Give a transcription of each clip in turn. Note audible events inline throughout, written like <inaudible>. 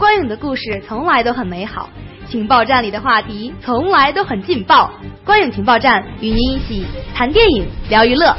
观影的故事从来都很美好，情报站里的话题从来都很劲爆。观影情报站与您一起谈电影、聊娱乐。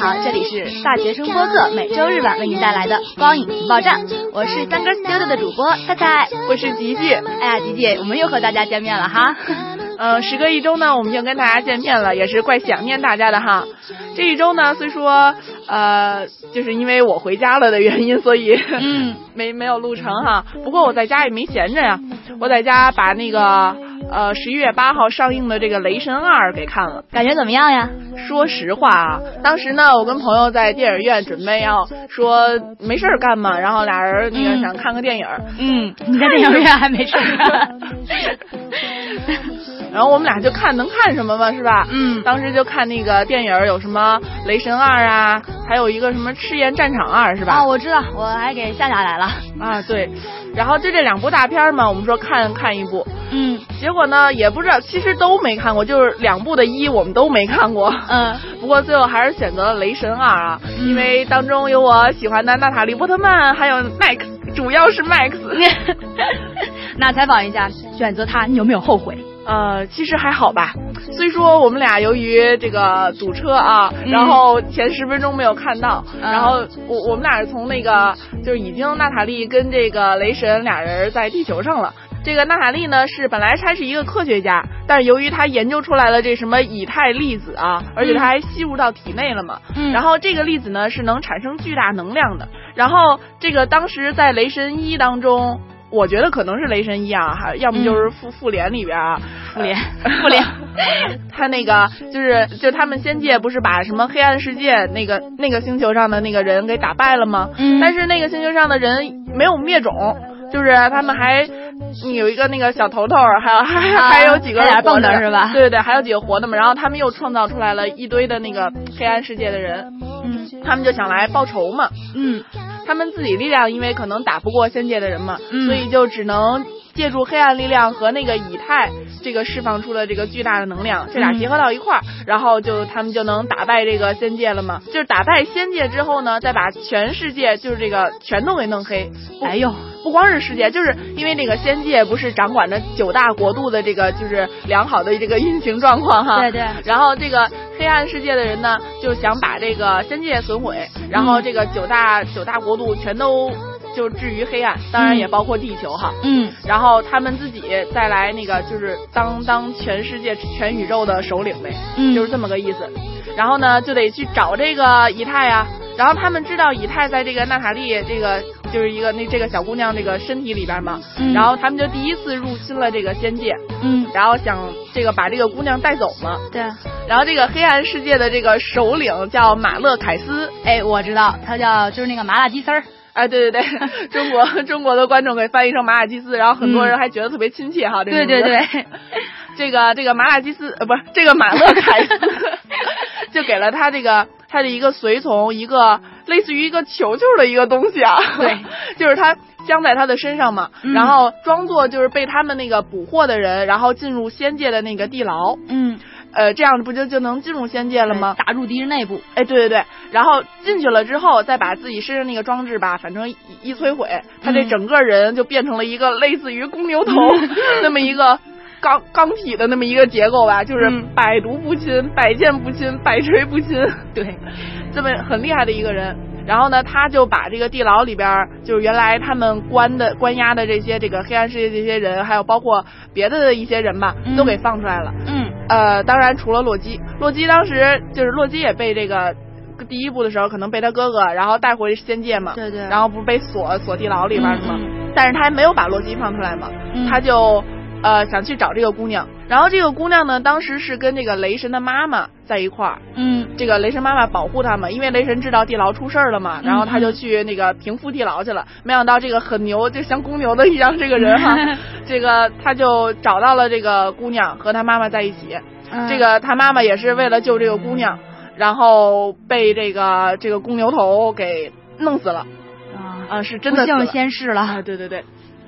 好，这里是大学生播客，每周日晚为您带来的光影情报站。我是三根 studio 的主播菜菜，我是吉吉。哎呀，吉吉，我们又和大家见面了哈。<laughs> 呃，时隔一周呢，我们又跟大家见面了，也是怪想念大家的哈。这一周呢，虽说呃，就是因为我回家了的原因，所以嗯，<laughs> 没没有录成哈。不过我在家也没闲着呀，我在家把那个。呃，十一月八号上映的这个《雷神二》给看了，感觉怎么样呀？说实话啊，当时呢，我跟朋友在电影院准备要说没事干嘛，然后俩人那个想看个电影。嗯，你在电影院还没事干。<laughs> 然后我们俩就看能看什么嘛，是吧？嗯。当时就看那个电影有什么《雷神二》啊，还有一个什么《赤焰战场二》，是吧？啊，我知道，我还给下下来了。啊，对。然后就这两部大片嘛，我们说看看一部。嗯。结果呢，也不知道，其实都没看过，就是两部的一我们都没看过。嗯。<laughs> 不过最后还是选择了《雷神二》啊，因为当中有我喜欢的娜塔莉波特曼，还有 Max，主要是 Max。<laughs> 那采访一下，选择他，你有没有后悔？呃，其实还好吧。虽说我们俩由于这个堵车啊，然后前十分钟没有看到，然后我我们俩是从那个就是已经娜塔莉跟这个雷神俩人在地球上了。这个娜塔莉呢是本来她是一个科学家，但是由于她研究出来了这什么以太粒子啊，而且她还吸入到体内了嘛。嗯。然后这个粒子呢是能产生巨大能量的。然后这个当时在雷神一当中。我觉得可能是雷神一啊，还要么就是复复联里边啊，复联复联，<laughs> 他那个就是就他们仙界不是把什么黑暗世界那个那个星球上的那个人给打败了吗？嗯，但是那个星球上的人没有灭种，就是他们还有一个那个小头头，还有还还有几个活的是吧？对 <laughs> 对对，还有几个活的嘛。然后他们又创造出来了一堆的那个黑暗世界的人，嗯，他们就想来报仇嘛，嗯。他们自己力量，因为可能打不过仙界的人嘛，所以就只能借助黑暗力量和那个以太这个释放出了这个巨大的能量，这俩结合到一块儿，然后就他们就能打败这个仙界了嘛。就是打败仙界之后呢，再把全世界就是这个全都给弄黑。哎呦，不光是世界，就是因为那个仙界不是掌管着九大国度的这个就是良好的这个运行状况哈。对对。然后这个黑暗世界的人呢，就想把这个仙界损毁，然后这个九大九大国度全都。就置于黑暗，当然也包括地球哈。嗯，然后他们自己再来那个，就是当当全世界全宇宙的首领呗。嗯，就是这么个意思。然后呢，就得去找这个以太呀。然后他们知道以太在这个娜塔莉这个就是一个那这个小姑娘这个身体里边嘛。嗯。然后他们就第一次入侵了这个仙界。嗯。然后想这个把这个姑娘带走嘛。对。然后这个黑暗世界的这个首领叫马勒凯斯。哎，我知道，他叫就是那个麻辣鸡丝儿。哎，对对对，<laughs> 中国中国的观众给翻译成麻辣鸡丝，然后很多人还觉得特别亲切哈。这个对对对，这个这个麻辣鸡丝呃不是这个马勒凯斯，<laughs> <laughs> 就给了他这个他的一个随从一个类似于一个球球的一个东西啊。对，<laughs> 就是他镶在他的身上嘛，然后装作就是被他们那个捕获的人，然后进入仙界的那个地牢。嗯。呃，这样不就就能进入仙界了吗？打入敌人内部。哎，对对对，然后进去了之后，再把自己身上那个装置吧，反正一一摧毁，他这整个人就变成了一个类似于公牛头 <laughs> 那么一个钢钢体的那么一个结构吧，就是百毒不侵、百剑不侵、百锤不侵，对，这么很厉害的一个人。然后呢，他就把这个地牢里边，就是原来他们关的关押的这些这个黑暗世界这些人，还有包括别的一些人吧，都给放出来了。嗯。呃，当然除了洛基，洛基当时就是洛基也被这个第一部的时候可能被他哥哥然后带回仙界嘛，对对，然后不是被锁锁地牢里边吗？但是他还没有把洛基放出来嘛，他就。呃，想去找这个姑娘，然后这个姑娘呢，当时是跟这个雷神的妈妈在一块儿，嗯，这个雷神妈妈保护他们，因为雷神知道地牢出事儿了嘛，然后他就去那个平复地牢去了。没想到这个很牛，就像公牛的一样，这个人哈，<laughs> 这个他就找到了这个姑娘和他妈妈在一起，这个他妈妈也是为了救这个姑娘，然后被这个这个公牛头给弄死了。啊啊，是真的不幸先逝了。啊，对对对。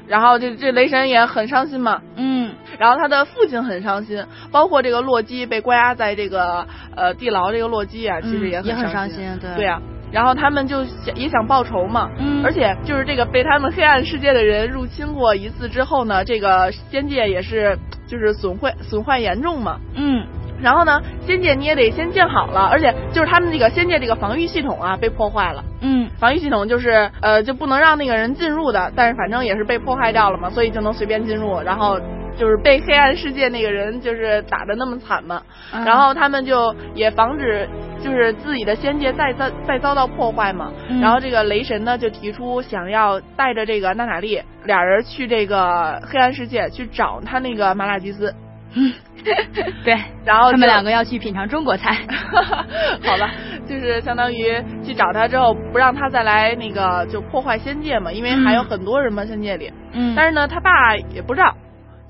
然后这这雷神也很伤心嘛。嗯。然后他的父亲很伤心，包括这个洛基被关押在这个呃地牢，这个洛基啊，其实也很伤心。对。对啊。然后他们就想也想报仇嘛，嗯，而且就是这个被他们黑暗世界的人入侵过一次之后呢，这个仙界也是就是损坏损坏严重嘛，嗯，然后呢，仙界你也得先建好了，而且就是他们这个仙界这个防御系统啊被破坏了，嗯，防御系统就是呃就不能让那个人进入的，但是反正也是被破坏掉了嘛，所以就能随便进入，然后。就是被黑暗世界那个人就是打的那么惨嘛，然后他们就也防止就是自己的仙界再遭再遭到破坏嘛，然后这个雷神呢就提出想要带着这个娜塔莉俩人去这个黑暗世界去找他那个麻辣鸡丝，对，<laughs> 然后他们两个要去品尝中国菜，<laughs> 好吧，就是相当于去找他之后不让他再来那个就破坏仙界嘛，因为还有很多人嘛仙界里，嗯，但是呢他爸也不让。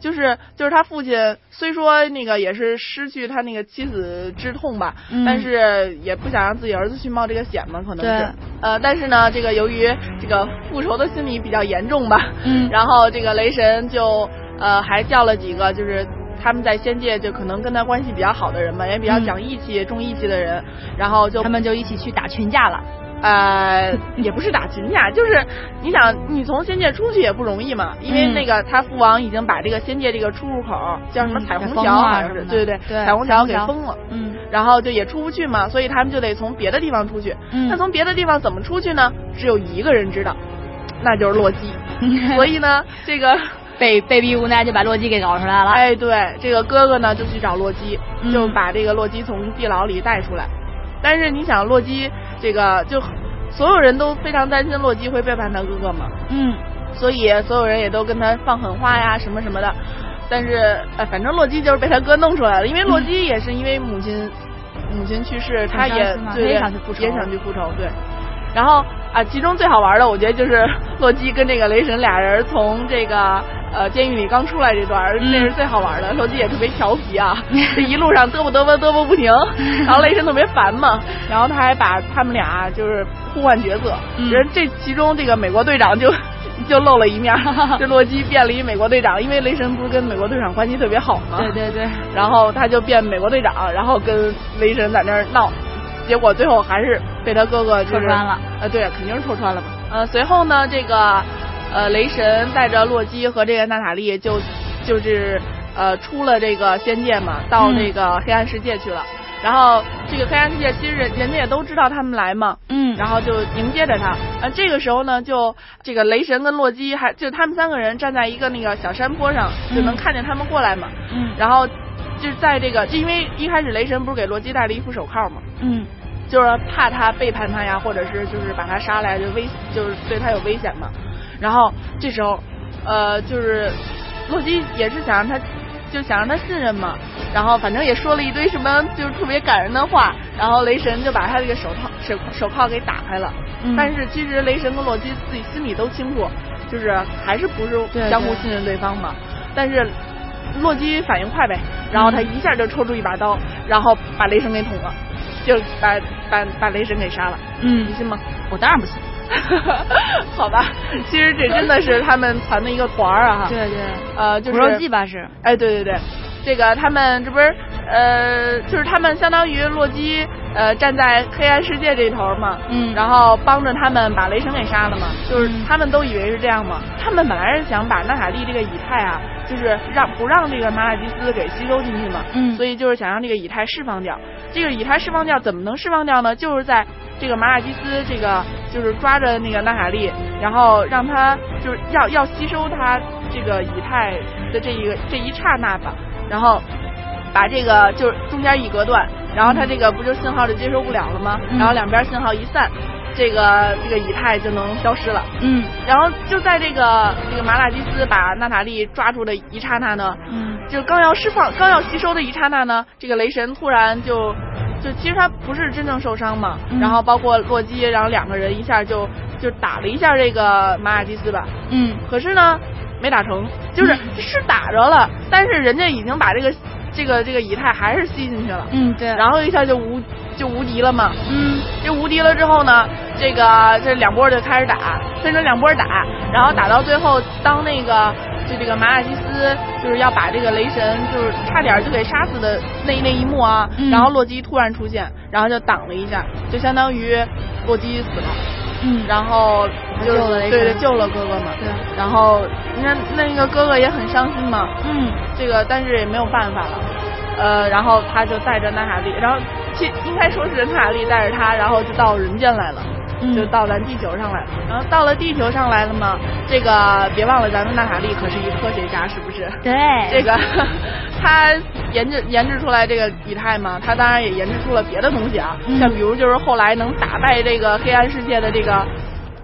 就是就是他父亲虽说那个也是失去他那个妻子之痛吧，嗯。但是也不想让自己儿子去冒这个险嘛，可能是呃，但是呢，这个由于这个复仇的心理比较严重吧，嗯，然后这个雷神就呃还叫了几个就是他们在仙界就可能跟他关系比较好的人嘛，也比较讲义气、重义气的人，然后就他们就一起去打群架了。呃，<laughs> 也不是打群架，就是你想，你从仙界出去也不容易嘛，因为那个他父王已经把这个仙界这个出入口叫什么彩虹桥，好像是，对对对，彩虹桥给封了，嗯，然后就也出不去嘛，所以他们就得从别的地方出去。那从别的地方怎么出去呢？只有一个人知道，那就是洛基。<laughs> 所以呢，这个被被逼无奈就把洛基给搞出来了。哎，对，这个哥哥呢就去找洛基，就把这个洛基从地牢里带出来。但是你想，洛基这个就所有人都非常担心洛基会背叛他哥哥嘛，嗯，所以所有人也都跟他放狠话呀，什么什么的。但是，哎，反正洛基就是被他哥弄出来了，因为洛基也是因为母亲母亲去世，他也对也想去复仇，也想去复仇，对。然后啊，其中最好玩的，我觉得就是洛基跟这个雷神俩人从这个呃监狱里刚出来这段，那是最好玩的。洛基也特别调皮啊，<laughs> 这一路上嘚啵嘚啵嘚啵不停，然后雷神特别烦嘛，然后他还把他们俩就是互换角色，人这其中这个美国队长就 <laughs> 就露了一面，<laughs> 这洛基变了一美国队长，因为雷神不是跟美国队长关系特别好嘛，对对对，然后他就变美国队长，然后跟雷神在那儿闹。结果最后还是被他哥哥戳穿了，呃，对，肯定是戳穿了嘛。呃，随后呢，这个呃雷神带着洛基和这个娜塔莉就就是呃出了这个仙界嘛，到这个黑暗世界去了。然后这个黑暗世界其实人人家也都知道他们来嘛，嗯，然后就迎接着他。呃，这个时候呢，就这个雷神跟洛基还就他们三个人站在一个那个小山坡上，就能看见他们过来嘛，嗯，然后。就是在这个，就因为一开始雷神不是给洛基戴了一副手铐嘛，嗯，就是怕他背叛他呀，或者是就是把他杀了，就危就是对他有危险嘛。然后这时候，呃，就是洛基也是想让他，就想让他信任嘛。然后反正也说了一堆什么就是特别感人的话。然后雷神就把他这个手套手手铐给打开了。但是其实雷神跟洛基自己心里都清楚，就是还是不是相互信任对方嘛。但是。洛基反应快呗，然后他一下就抽出一把刀，然后把雷神给捅了，就把把把雷神给杀了。嗯，你信吗？我当然不信。<laughs> 好吧，其实这真的是他们团的一个团儿啊。<laughs> 对对。呃，就是。苦肉计吧是。哎，对对对，这个他们这不是呃，就是他们相当于洛基呃站在黑暗世界这头嘛，嗯，然后帮着他们把雷神给杀了嘛，就是他们都以为是这样嘛，他们本来是想把娜塔莉这个以太啊。就是让不让这个马尔基斯给吸收进去嘛，嗯，所以就是想让这个以太释放掉。这个以太释放掉怎么能释放掉呢？就是在这个马尔基斯这个就是抓着那个娜塔莉，然后让他就是要要吸收他这个以太的这一个这一刹那吧，然后把这个就是中间一隔断，然后他这个不就信号就接收不了了吗？然后两边信号一散。这个这个以太就能消失了，嗯，然后就在这个这个马拉基斯把娜塔莉抓住的一刹那呢，嗯，就刚要释放、刚要吸收的一刹那呢，这个雷神突然就就其实他不是真正受伤嘛，然后包括洛基，然后两个人一下就就打了一下这个马拉基斯吧，嗯，可是呢没打成，就是是打着了，但是人家已经把这个这个这个以太还是吸进去了，嗯对，然后一下就无就无敌了嘛，嗯，就无敌了之后呢，这个这两波就开始打，分成两波打，然后打到最后，当那个就这个马尔基斯就是要把这个雷神就是差点就给杀死的那那一幕啊，嗯。然后洛基突然出现，然后就挡了一下，就相当于洛基死了。嗯，然后就对对救了哥哥嘛，对。然后那那个哥哥也很伤心嘛，嗯。这个但是也没有办法了，呃，然后他就带着娜塔莉，然后其应该说是娜塔莉带着他，然后就到人间来了。嗯就到咱地球上来了，然后到了地球上来了嘛，这个别忘了咱们娜塔莉可是一科学家，是不是？对，<laughs> 这个他研制研制出来这个以太嘛，他当然也研制出了别的东西啊，嗯像比如就是后来能打败这个黑暗世界的这个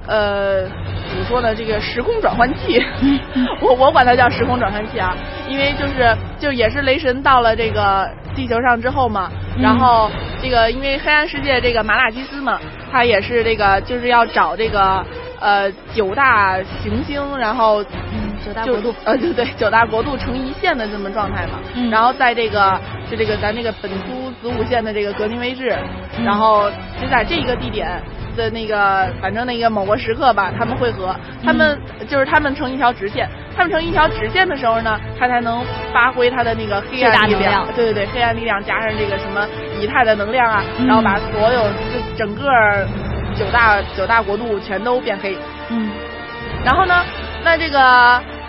呃怎么说呢，这个时空转换器，<laughs> 我我管它叫时空转换器啊，因为就是就也是雷神到了这个地球上之后嘛，嗯。然后这个因为黑暗世界这个麻辣鸡丝嘛，他也是这个就是要找这个呃九大行星，然后嗯九大国度。呃对对九大国度成一线的这么状态嘛，嗯。然后在这个就这个咱这个本都子午线的这个格林威治，嗯。然后就在这个地点。的那个，反正那个某个时刻吧，他们会合，他们、就是他们成一条直线，他们成一条直线的时候呢，他才能发挥他的那个黑暗力能量。对对对，黑暗力量加上这个什么以太的能量啊，嗯。然后把所有就整个九大九大国度全都变黑。嗯然后呢，那这个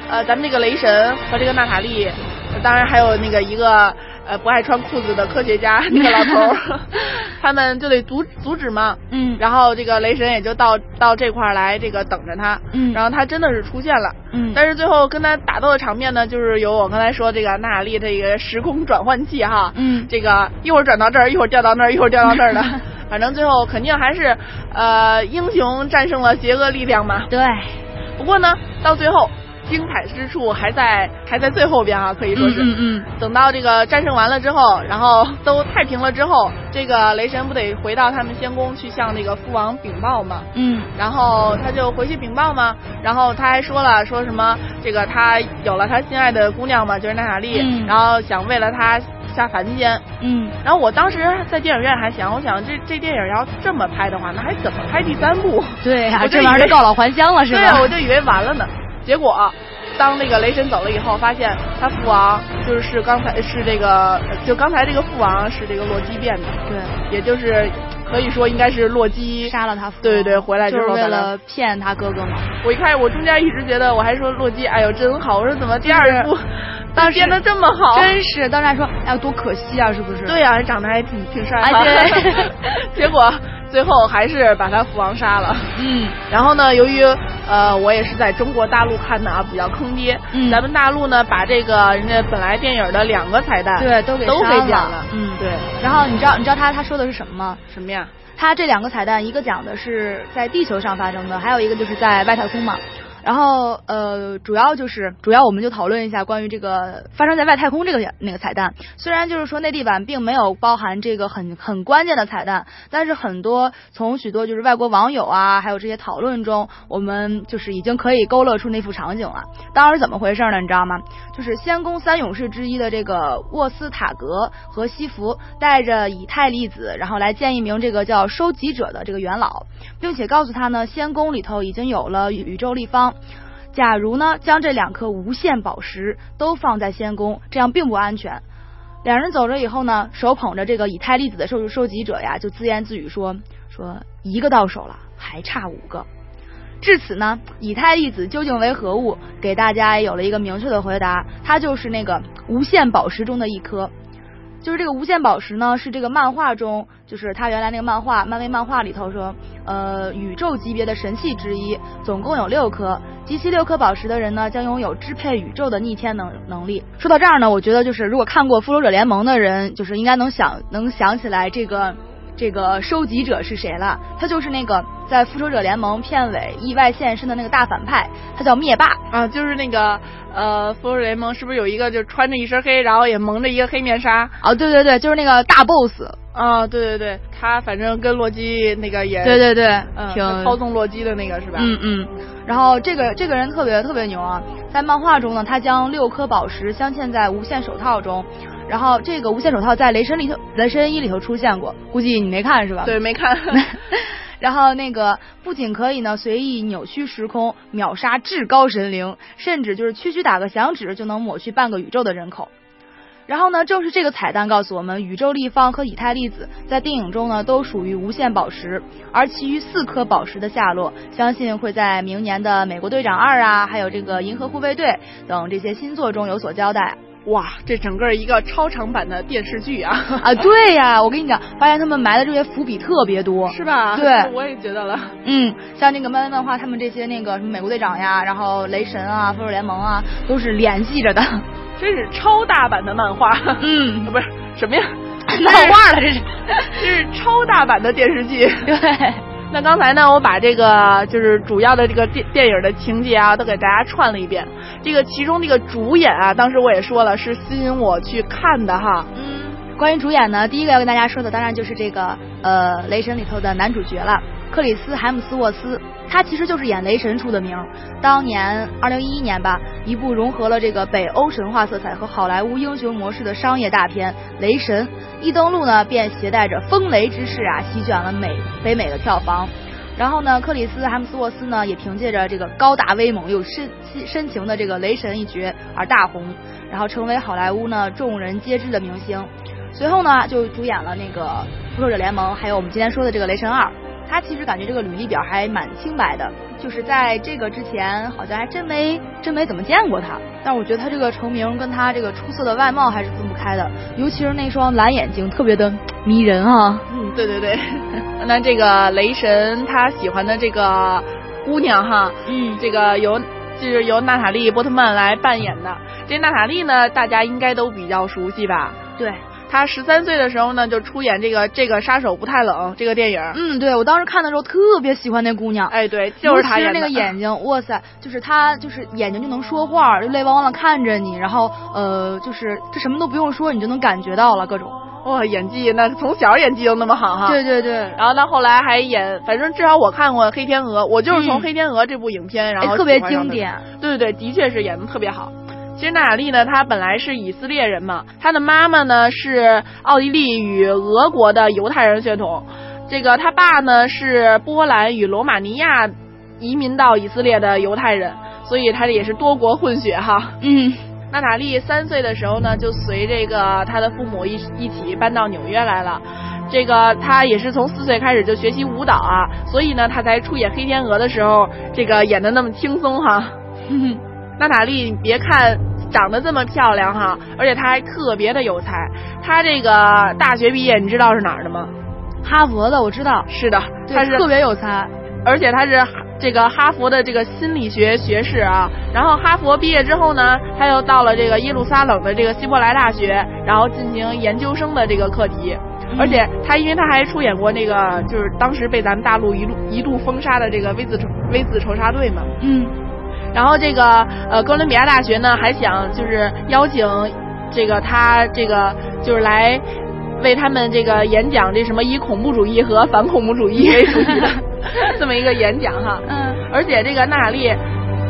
呃，咱们这个雷神和这个娜塔莉，呃当然还有那个一个呃不爱穿裤子的科学家那个老头儿，<laughs> 他们就得阻阻止嘛。嗯然后这个雷神也就到到这块儿来，这个等着他。嗯然后他真的是出现了。嗯但是最后跟他打斗的场面呢，就是有我刚才说这个娜塔莉这个时空转换器哈。嗯这个一会儿转到这儿，一会儿掉到那儿，一会儿掉到那儿的。<laughs> 反正最后肯定还是呃英雄战胜了邪恶力量嘛。对，不过呢，到最后精彩之处还在还在最后边啊，可以说是。嗯嗯等到这个战胜完了之后，然后都太平了之后，这个雷神不得回到他们仙宫去向那个父王禀报嘛？嗯然后他就回去禀报嘛，然后他还说了说什么这个他有了他心爱的姑娘嘛，就是娜塔莉，嗯然后想为了她下凡间。嗯然后我当时在电影院还想，我想这这电影要这么拍的话，那还怎么拍第三部？对呀，我就以为这玩意儿都告老还乡了是吧对啊，我就以为完了呢。结果，当那个雷神走了以后，发现他父王就是是刚才是这个，就刚才这个父王是这个洛基变的，对，也就是可以说应该是洛基杀了他父，对对对，回来之就是为了骗他哥哥嘛。我一开始我中间一直觉得我还说洛基，哎呦真好，我说怎么第二部当时变得这么好？真是，当时还说，哎呀，多可惜啊，是不是？对呀、长得还挺挺帅哎哈对 <laughs> 结果最后还是把他父王杀了。嗯然后呢，由于呃我也是在中国大陆看的啊，比较坑爹。嗯咱们大陆呢把这个人家本来电影的两个彩蛋对，都给都给剪了。嗯，对。然后你知道你知道他他说的是什么吗？什么呀？他这两个彩蛋，一个讲的是在地球上发生的，还有一个就是在外太空嘛。然后呃，主要就是主要我们就讨论一下关于这个发生在外太空这个那个彩蛋。虽然就是说内地版并没有包含这个很很关键的彩蛋，但是很多从许多就是外国网友啊，还有这些讨论中，我们就是已经可以勾勒出那幅场景了。当时怎么回事呢？你知道吗？就是仙宫三勇士之一的这个沃斯塔格和西弗带着以太粒子，然后来见一名这个叫收集者的这个元老，并且告诉他呢，仙宫里头已经有了宇宙立方。假如呢，将这两颗无限宝石都放在仙宫，这样并不安全。两人走着以后呢，手捧着这个以太粒子的收收集者呀，就自言自语说：“说一个到手了，还差五个。”至此呢，以太粒子究竟为何物，给大家有了一个明确的回答，它就是那个无限宝石中的一颗。就是这个无限宝石呢，是这个漫画中，就是他原来那个漫画，漫威漫画里头说，呃，宇宙级别的神器之一，总共有六颗，集齐六颗宝石的人呢，将拥有支配宇宙的逆天能能力。说到这儿呢，我觉得就是如果看过复仇者联盟的人，就是应该能想能想起来这个这个收集者是谁了，他就是那个在复仇者联盟片尾意外现身的那个大反派，他叫灭霸。啊，就是那个呃，复仇者联盟是不是有一个就穿着一身黑，然后也蒙着一个黑面纱？啊，对对对，就是那个大 boss。啊，对对对，他反正跟洛基那个也对对对，嗯，挺操纵洛基的那个是吧？嗯嗯，然后这个这个人特别特别牛啊，在漫画中呢，他将六颗宝石镶嵌在无限手套中，然后这个无限手套在雷神里头，雷神一里头出现过，估计你没看是吧？对，没看。<laughs> 然后那个不仅可以呢随意扭曲时空，秒杀至高神灵，甚至就是区区打个响指就能抹去半个宇宙的人口。然后呢，正是这个彩蛋告诉我们，宇宙立方和以太粒子在电影中呢都属于无限宝石，而其余四颗宝石的下落，相信会在明年的美国队长二啊，还有这个银河护卫队等这些新作中有所交代。哇，这整个一个超长版的电视剧啊！<laughs> 啊，对呀，我跟你讲，发现他们埋的这些伏笔特别多，是吧？对，<laughs> 我也觉得了。嗯，像那个漫威漫画，他们这些那个什么美国队长呀，然后雷神啊，复仇者联盟啊，都是联系着的。<laughs> 真是超大版的漫画。嗯，不是什么呀？漫画了，这是，这是超大版的电视剧。对。那刚才呢，我把这个就是主要的这个电电影的情节啊，都给大家串了一遍。这个其中这个主演啊，当时我也说了，是吸引我去看的哈。嗯。关于主演呢，第一个要跟大家说的，当然就是这个呃，雷神里头的男主角了，克里斯海姆斯沃斯。他其实就是演雷神出的名。当年二零一一年吧，一部融合了这个北欧神话色彩和好莱坞英雄模式的商业大片《雷神》，一登陆呢，便携带着风雷之势啊，席卷了美北美的票房。然后呢，克里斯·海姆斯沃斯呢，也凭借着这个高大威猛又深深情的这个雷神一角而大红，然后成为好莱坞呢众人皆知的明星。随后呢，就主演了那个《复仇者联盟》，还有我们今天说的这个《雷神二》。他其实感觉这个履历表还蛮清白的，就是在这个之前好像还真没真没怎么见过他。但我觉得他这个成名跟他这个出色的外貌还是分不开的，尤其是那双蓝眼睛特别的迷人啊。嗯，对对对。<laughs> 那这个雷神他喜欢的这个姑娘哈，嗯，这个由就是由娜塔莉波特曼来扮演的。这娜塔莉呢，大家应该都比较熟悉吧？对。他十三岁的时候呢，就出演这个这个杀手不太冷这个电影。嗯，对我当时看的时候特别喜欢那姑娘。哎，对，就是她演的。那个眼睛，哇塞，就是她，就是眼睛就能说话，就泪汪汪的看着你，然后呃，就是这什么都不用说，你就能感觉到了各种。哇，演技那从小演技就那么好哈。对对对。然后到后来还演，反正至少我看过《黑天鹅》，我就是从《黑天鹅》这部影片，然后特别经典。对对对，的确是演的特别好。其实娜塔莉呢，她本来是以色列人嘛，她的妈妈呢是奥地利与俄国的犹太人血统，这个她爸呢是波兰与罗马尼亚移民到以色列的犹太人，所以她也是多国混血哈。嗯，娜塔莉三岁的时候呢，就随这个她的父母一一起搬到纽约来了，这个她也是从四岁开始就学习舞蹈啊，所以呢，她才出演黑天鹅的时候，这个演的那么轻松哈。<laughs> 娜塔莉，你别看。长得这么漂亮哈，而且她还特别的有才。她这个大学毕业，你知道是哪儿的吗？哈佛的，我知道。是的，她是特别有才，而且她是这个哈佛的这个心理学学士啊。然后哈佛毕业之后呢，她又到了这个耶路撒冷的这个希伯来大学，然后进行研究生的这个课题。而且他，因为他还出演过那个，就是当时被咱们大陆一路一度封杀的这个 V 字仇 V 字仇杀队嘛。嗯。然后这个呃哥伦比亚大学呢还想就是邀请这个他这个就是来为他们这个演讲这什么以恐怖主义和反恐怖主义为主题的这么一个演讲哈，嗯，而且这个娜塔莉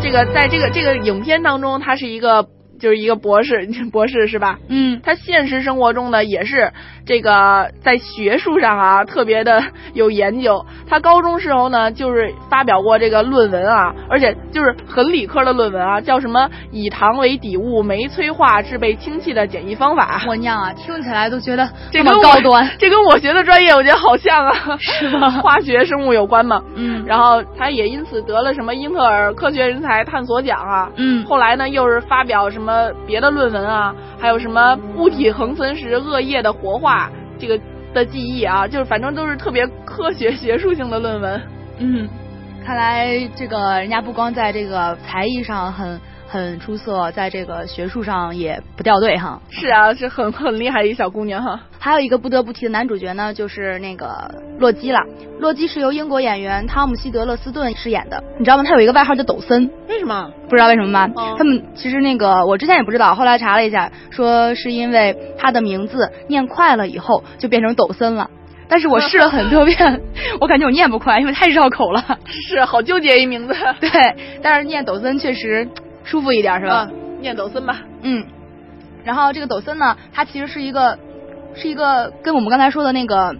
这个在这个这个影片当中她是一个。就是一个博士，博士是吧？嗯，他现实生活中呢也是这个在学术上啊 <laughs> 特别的有研究。他高中时候呢就是发表过这个论文啊，而且就是很理科的论文啊，叫什么以糖为底物酶催化制备氢气的简易方法。我娘啊，听起来都觉得这么高端。<laughs> 这跟我学的专业我觉得好像啊，是吗？<laughs> 化学生物有关嘛。嗯。然后他也因此得了什么英特尔科学人才探索奖啊。嗯。后来呢又是发表什么。呃别的论文啊，还有什么物体恒存时恶液的活化这个的记忆啊，就是反正都是特别科学学术性的论文。嗯，看来这个人家不光在这个才艺上很。很出色，在这个学术上也不掉队哈。是啊，是很 <laughs> 很厉害的一小姑娘哈。还有一个不得不提的男主角呢，就是那个洛基了。洛基是由英国演员汤姆希德勒斯顿饰演的，你知道吗？他有一个外号叫抖森。为什么？不知道为什么吗？他们其实那个我之前也不知道，后来查了一下，说是因为他的名字念快了以后就变成抖森了。但是我试了很多遍，<laughs> 我感觉我念不快，因为太绕口了。是，好纠结一名字。<laughs> 对，但是念抖森确实。舒服一点是吧？念抖森吧。嗯，然后这个抖森呢，他其实是一个是一个跟我们刚才说的那个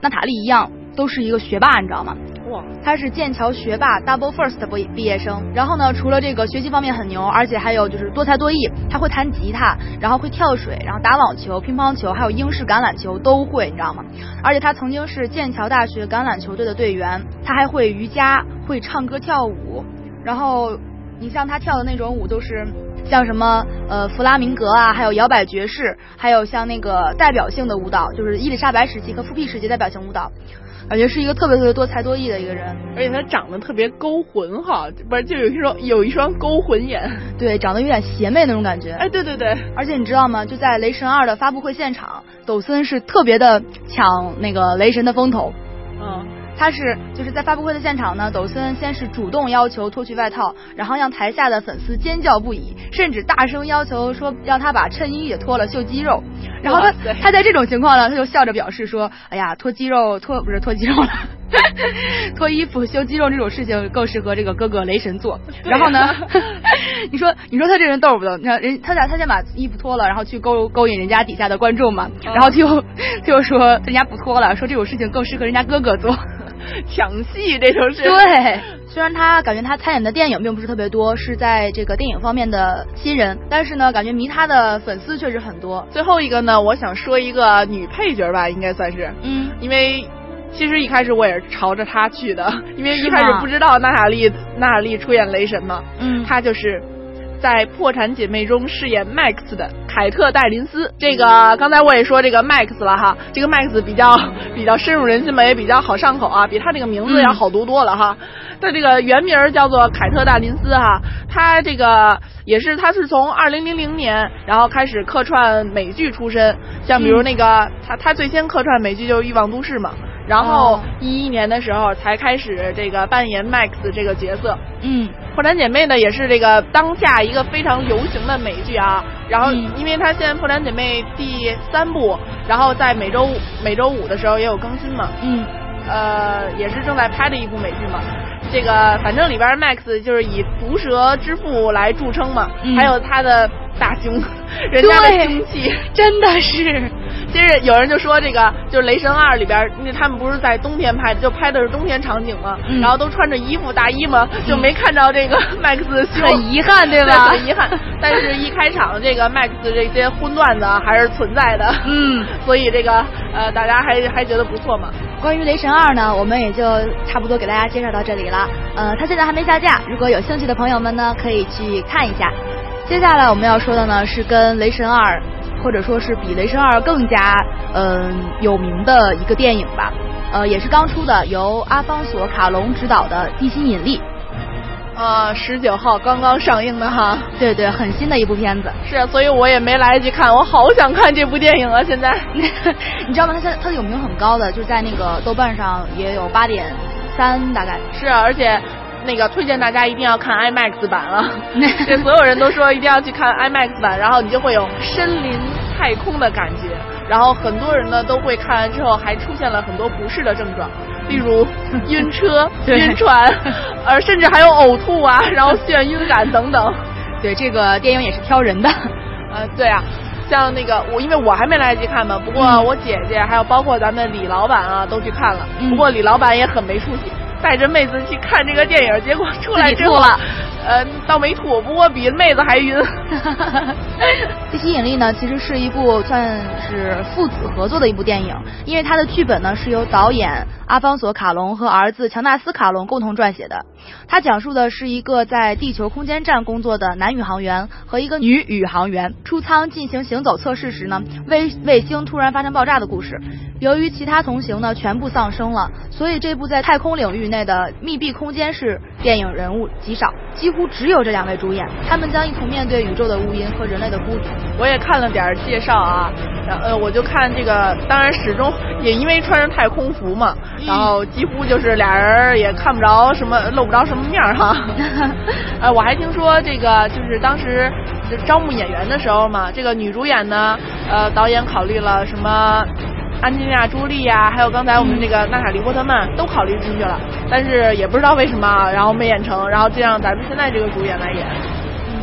娜塔莉一样，都是一个学霸，你知道吗？哇，他是剑桥学霸 Double First 毕毕业生。然后呢，除了这个学习方面很牛，而且还有就是多才多艺。他会弹吉他，然后会跳水，然后打网球、乒乓球，还有英式橄榄球都会，你知道吗？而且他曾经是剑桥大学橄榄球队的队员。他还会瑜伽，会唱歌跳舞。然后你像他跳的那种舞，都是像什么呃弗拉明戈啊，还有摇摆爵士，还有像那个代表性的舞蹈，就是伊丽莎白时期和复辟时期代表性舞蹈。感觉是一个特别特别多才多艺的一个人，而且他长得特别勾魂哈，不是就有一双有一双勾魂眼，对，长得有点邪魅那种感觉。哎，对对对，而且你知道吗？就在雷神二的发布会现场，抖森是特别的抢那个雷神的风头，嗯。他是就是在发布会的现场呢，抖森先是主动要求脱去外套，然后让台下的粉丝尖叫不已，甚至大声要求说让他把衬衣也脱了秀肌肉。然后他他在这种情况呢，他就笑着表示说：“哎呀，脱肌肉脱不是脱肌肉了，脱衣服修肌肉这种事情更适合这个哥哥雷神做。”然后呢，<laughs> 你说你说他这人逗不逗？你看人他在他先把衣服脱了，然后去勾勾引人家底下的观众嘛，然后他又他又说人家不脱了，说这种事情更适合人家哥哥做。<laughs> 抢戏这种是对，虽然他感觉他参演的电影并不是特别多，是在这个电影方面的新人，但是呢，感觉迷他的粉丝确实很多。最后一个呢，我想说一个女配角吧，应该算是，嗯，因为其实一开始我也是朝着他去的，因为一开始不知道娜塔莉娜塔莉出演雷神嘛，嗯，她就是在《破产姐妹》中饰演 Max 的。凯特戴琳斯，这个刚才我也说这个 Max 了哈，这个 Max 比较 <laughs> 比较深入人心嘛，也比较好上口啊，比他这个名字要好读多了哈。他这个原名叫做凯特戴琳斯哈，他这个也是他是从二零零零年然后开始客串美剧出身，像比如那个他他最先客串美剧就是《欲望都市》嘛，然后一一年的时候才开始这个扮演 Max 这个角色，嗯。破产姐妹呢，也是这个当下一个非常流行的美剧啊。然后，因为它现在破产姐妹第三部，然后在每周每周五的时候也有更新嘛。嗯。呃，也是正在拍的一部美剧嘛。这个反正里边 Max 就是以毒舌之父来著称嘛，还有他的大胸，人家的凶器，真的是。就是有人就说这个就是《雷神二》里边，那他们不是在冬天拍，就拍的是冬天场景嘛，然后都穿着衣服大衣嘛，就没看到这个 <laughs> Max 的胸，很遗憾对吧？很遗憾。但是一开场这个 Max 这些荤段子还是存在的，嗯，<laughs> 所以这个呃大家还还觉得不错嘛。关于《雷神二》呢，我们也就差不多给大家介绍到这里了。呃，它现在还没下架，如果有兴趣的朋友们呢，可以去看一下。接下来我们要说的呢，是跟《雷神二》。或者说是比《雷神二》更加嗯有名的一个电影吧，呃，也是刚出的，由阿方索卡隆执导的《地心引力》，啊，十九号刚刚上映的哈，对对，很新的一部片子。是，所以我也没来得及看，我好想看这部电影啊！现在，<laughs> 你知道吗？它现在它的有名很高的，就在那个豆瓣上也有八点三，大概是，而且。那个推荐大家一定要看 IMAX 版了，<laughs> 这所有人都说一定要去看 IMAX 版，然后你就会有身临太空的感觉。然后很多人呢都会看完之后还出现了很多不适的症状，例如 <laughs> 晕车、晕船，<laughs> 呃，甚至还有呕吐啊，然后眩晕感等等。对，这个电影也是挑人的。呃，对啊，像那个我因为我还没来得及看嘛，不过我姐姐还有包括咱们李老板啊都去看了，不过李老板也很没出息。带着妹子去看这个电影，结果出来之后，呃，倒没吐，不过比妹子还晕。<laughs> 这吸引力呢，其实是一部算是父子合作的一部电影，因为它的剧本呢是由导演阿方索卡隆和儿子乔纳斯卡隆共同撰写的。它讲述的是一个在地球空间站工作的男宇航员和一个女宇航员出舱进行行走测试时呢，卫卫星突然发生爆炸的故事。由于其他同行呢全部丧生了，所以这部在太空领域内的密闭空间式电影人物极少，几乎只有这两位主演，他们将一同面对宇宙的无垠和人类的孤独。我也看了点介绍啊，呃，我就看这个，当然始终也因为穿着太空服嘛，然后几乎就是俩人也看不着什么，露不着什么面哈。<laughs> 呃，我还听说这个就是当时招募演员的时候嘛，这个女主演呢，呃，导演考虑了什么？安吉丽娜·朱莉呀，还有刚才我们这个娜塔莉·波特曼都考虑进去了，但是也不知道为什么，然后没演成，然后就让咱们现在这个主演来演。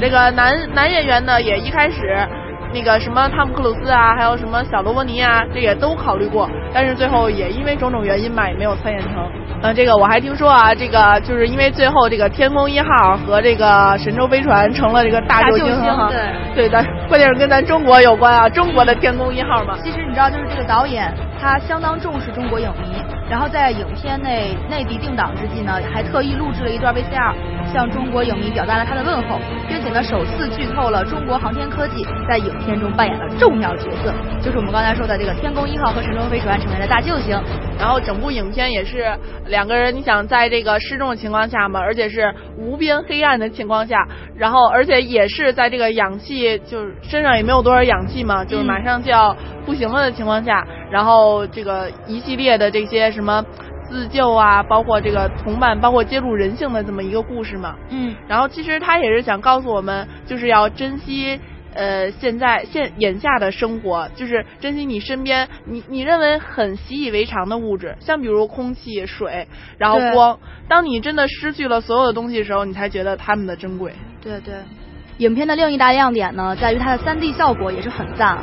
这个男男演员呢，也一开始那个什么汤姆克鲁斯啊，还有什么小罗伯尼啊，这也都考虑过，但是最后也因为种种原因吧，也没有参演成。嗯，这个我还听说啊，这个就是因为最后这个天宫一号和这个神舟飞船成了这个大救星哈，对，对，但关键是跟咱中国有关啊，中国的天宫一号嘛。其实你知道，就是这个导演他相当重视中国影迷，然后在影片内内地定档之际呢，还特意录制了一段 VCR，向中国影迷表达了他的问候，并且呢首次剧透了中国航天科技在影片中扮演的重要角色，就是我们刚才说的这个天宫一号和神舟飞船成为了大救星，然后整部影片也是。两个人，你想在这个失重的情况下嘛，而且是无边黑暗的情况下，然后而且也是在这个氧气就是身上也没有多少氧气嘛，就是马上就要不行了的情况下，然后这个一系列的这些什么自救啊，包括这个同伴，包括揭露人性的这么一个故事嘛。嗯，然后其实他也是想告诉我们，就是要珍惜。呃，现在现眼下的生活，就是珍惜你身边你你认为很习以为常的物质，像比如空气、水，然后光。当你真的失去了所有的东西的时候，你才觉得它们的珍贵。对对，影片的另一大亮点呢，在于它的 3D 效果也是很赞。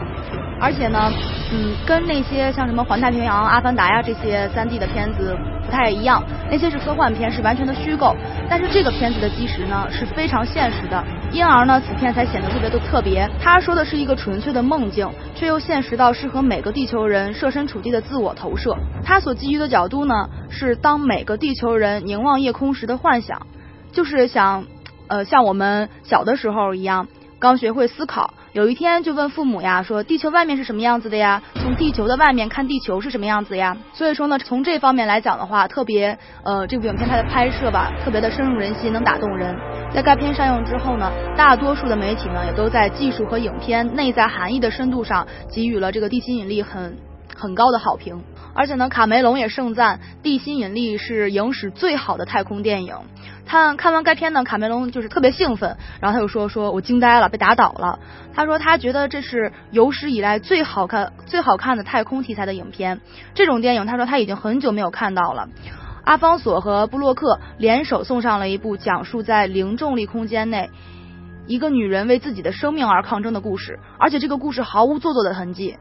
而且呢，嗯，跟那些像什么《环太平洋》《阿凡达》呀这些三 D 的片子不太一样，那些是科幻片，是完全的虚构。但是这个片子的基石呢是非常现实的，因而呢此片才显得特别的特别。他说的是一个纯粹的梦境，却又现实到适合每个地球人设身处地的自我投射。他所基于的角度呢是当每个地球人凝望夜空时的幻想，就是想，呃，像我们小的时候一样，刚学会思考。有一天就问父母呀，说地球外面是什么样子的呀？从地球的外面看地球是什么样子呀？所以说呢，从这方面来讲的话，特别呃，这部影片它的拍摄吧，特别的深入人心，能打动人。在该片上映之后呢，大多数的媒体呢，也都在技术和影片内在含义的深度上给予了这个《地心引力》很很高的好评。而且呢，卡梅隆也盛赞《地心引力》是影史最好的太空电影。看看完该片呢，卡梅隆就是特别兴奋，然后他就说：“说我惊呆了，被打倒了。”他说他觉得这是有史以来最好看、最好看的太空题材的影片。这种电影，他说他已经很久没有看到了。阿方索和布洛克联手送上了一部讲述在零重力空间内一个女人为自己的生命而抗争的故事，而且这个故事毫无做作的痕迹。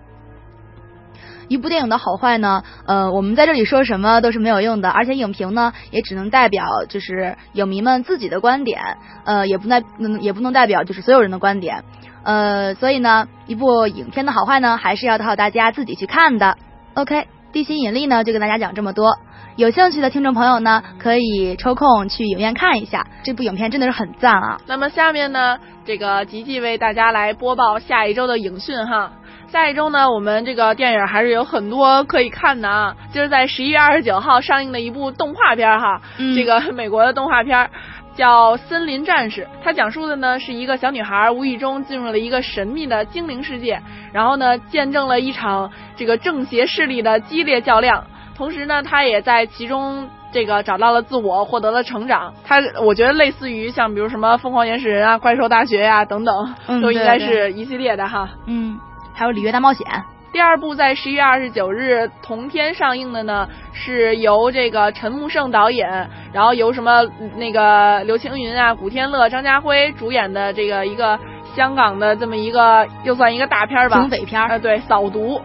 一部电影的好坏呢，呃，我们在这里说什么都是没有用的，而且影评呢也只能代表就是影迷们自己的观点，呃，也不代也不能代表就是所有人的观点，呃，所以呢，一部影片的好坏呢，还是要靠大家自己去看的。OK，地心引力呢就跟大家讲这么多，有兴趣的听众朋友呢可以抽空去影院看一下这部影片，真的是很赞啊。那么下面呢，这个吉吉为大家来播报下一周的影讯哈。下一周呢，我们这个电影还是有很多可以看的啊。就是在十一月二十九号上映的一部动画片哈，这个美国的动画片叫《森林战士》，它讲述的呢是一个小女孩无意中进入了一个神秘的精灵世界，然后呢见证了一场这个正邪势力的激烈较量，同时呢他也在其中这个找到了自我，获得了成长。他我觉得类似于像比如什么《疯狂原始人》啊、《怪兽大学》呀等等，都应该是一系列的哈。嗯。还有《里约大冒险》第二部在十一月二十九日同天上映的呢，是由这个陈木胜导演，然后由什么那个刘青云啊、古天乐、张家辉主演的这个一个香港的这么一个又算一个大片吧，警匪片啊，对，扫毒，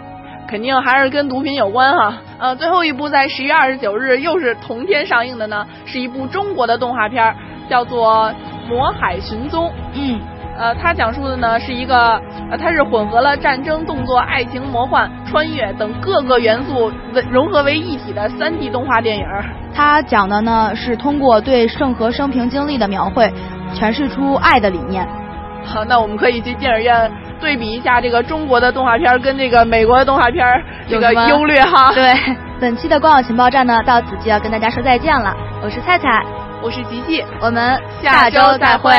肯定还是跟毒品有关哈。呃，最后一部在十一月二十九日又是同天上映的呢，是一部中国的动画片，叫做《魔海寻踪》。嗯。呃，它讲述的呢是一个，呃，它是混合了战争、动作、爱情、魔幻、穿越等各个元素融合为一体的三 D 动画电影。它讲的呢是通过对圣和生平经历的描绘，诠释出爱的理念。好，那我们可以去电影院对比一下这个中国的动画片跟这个美国的动画片这个优劣哈。对，本期的官网情报站呢到此就要跟大家说再见了。我是菜菜，我是吉吉，我们下周再会。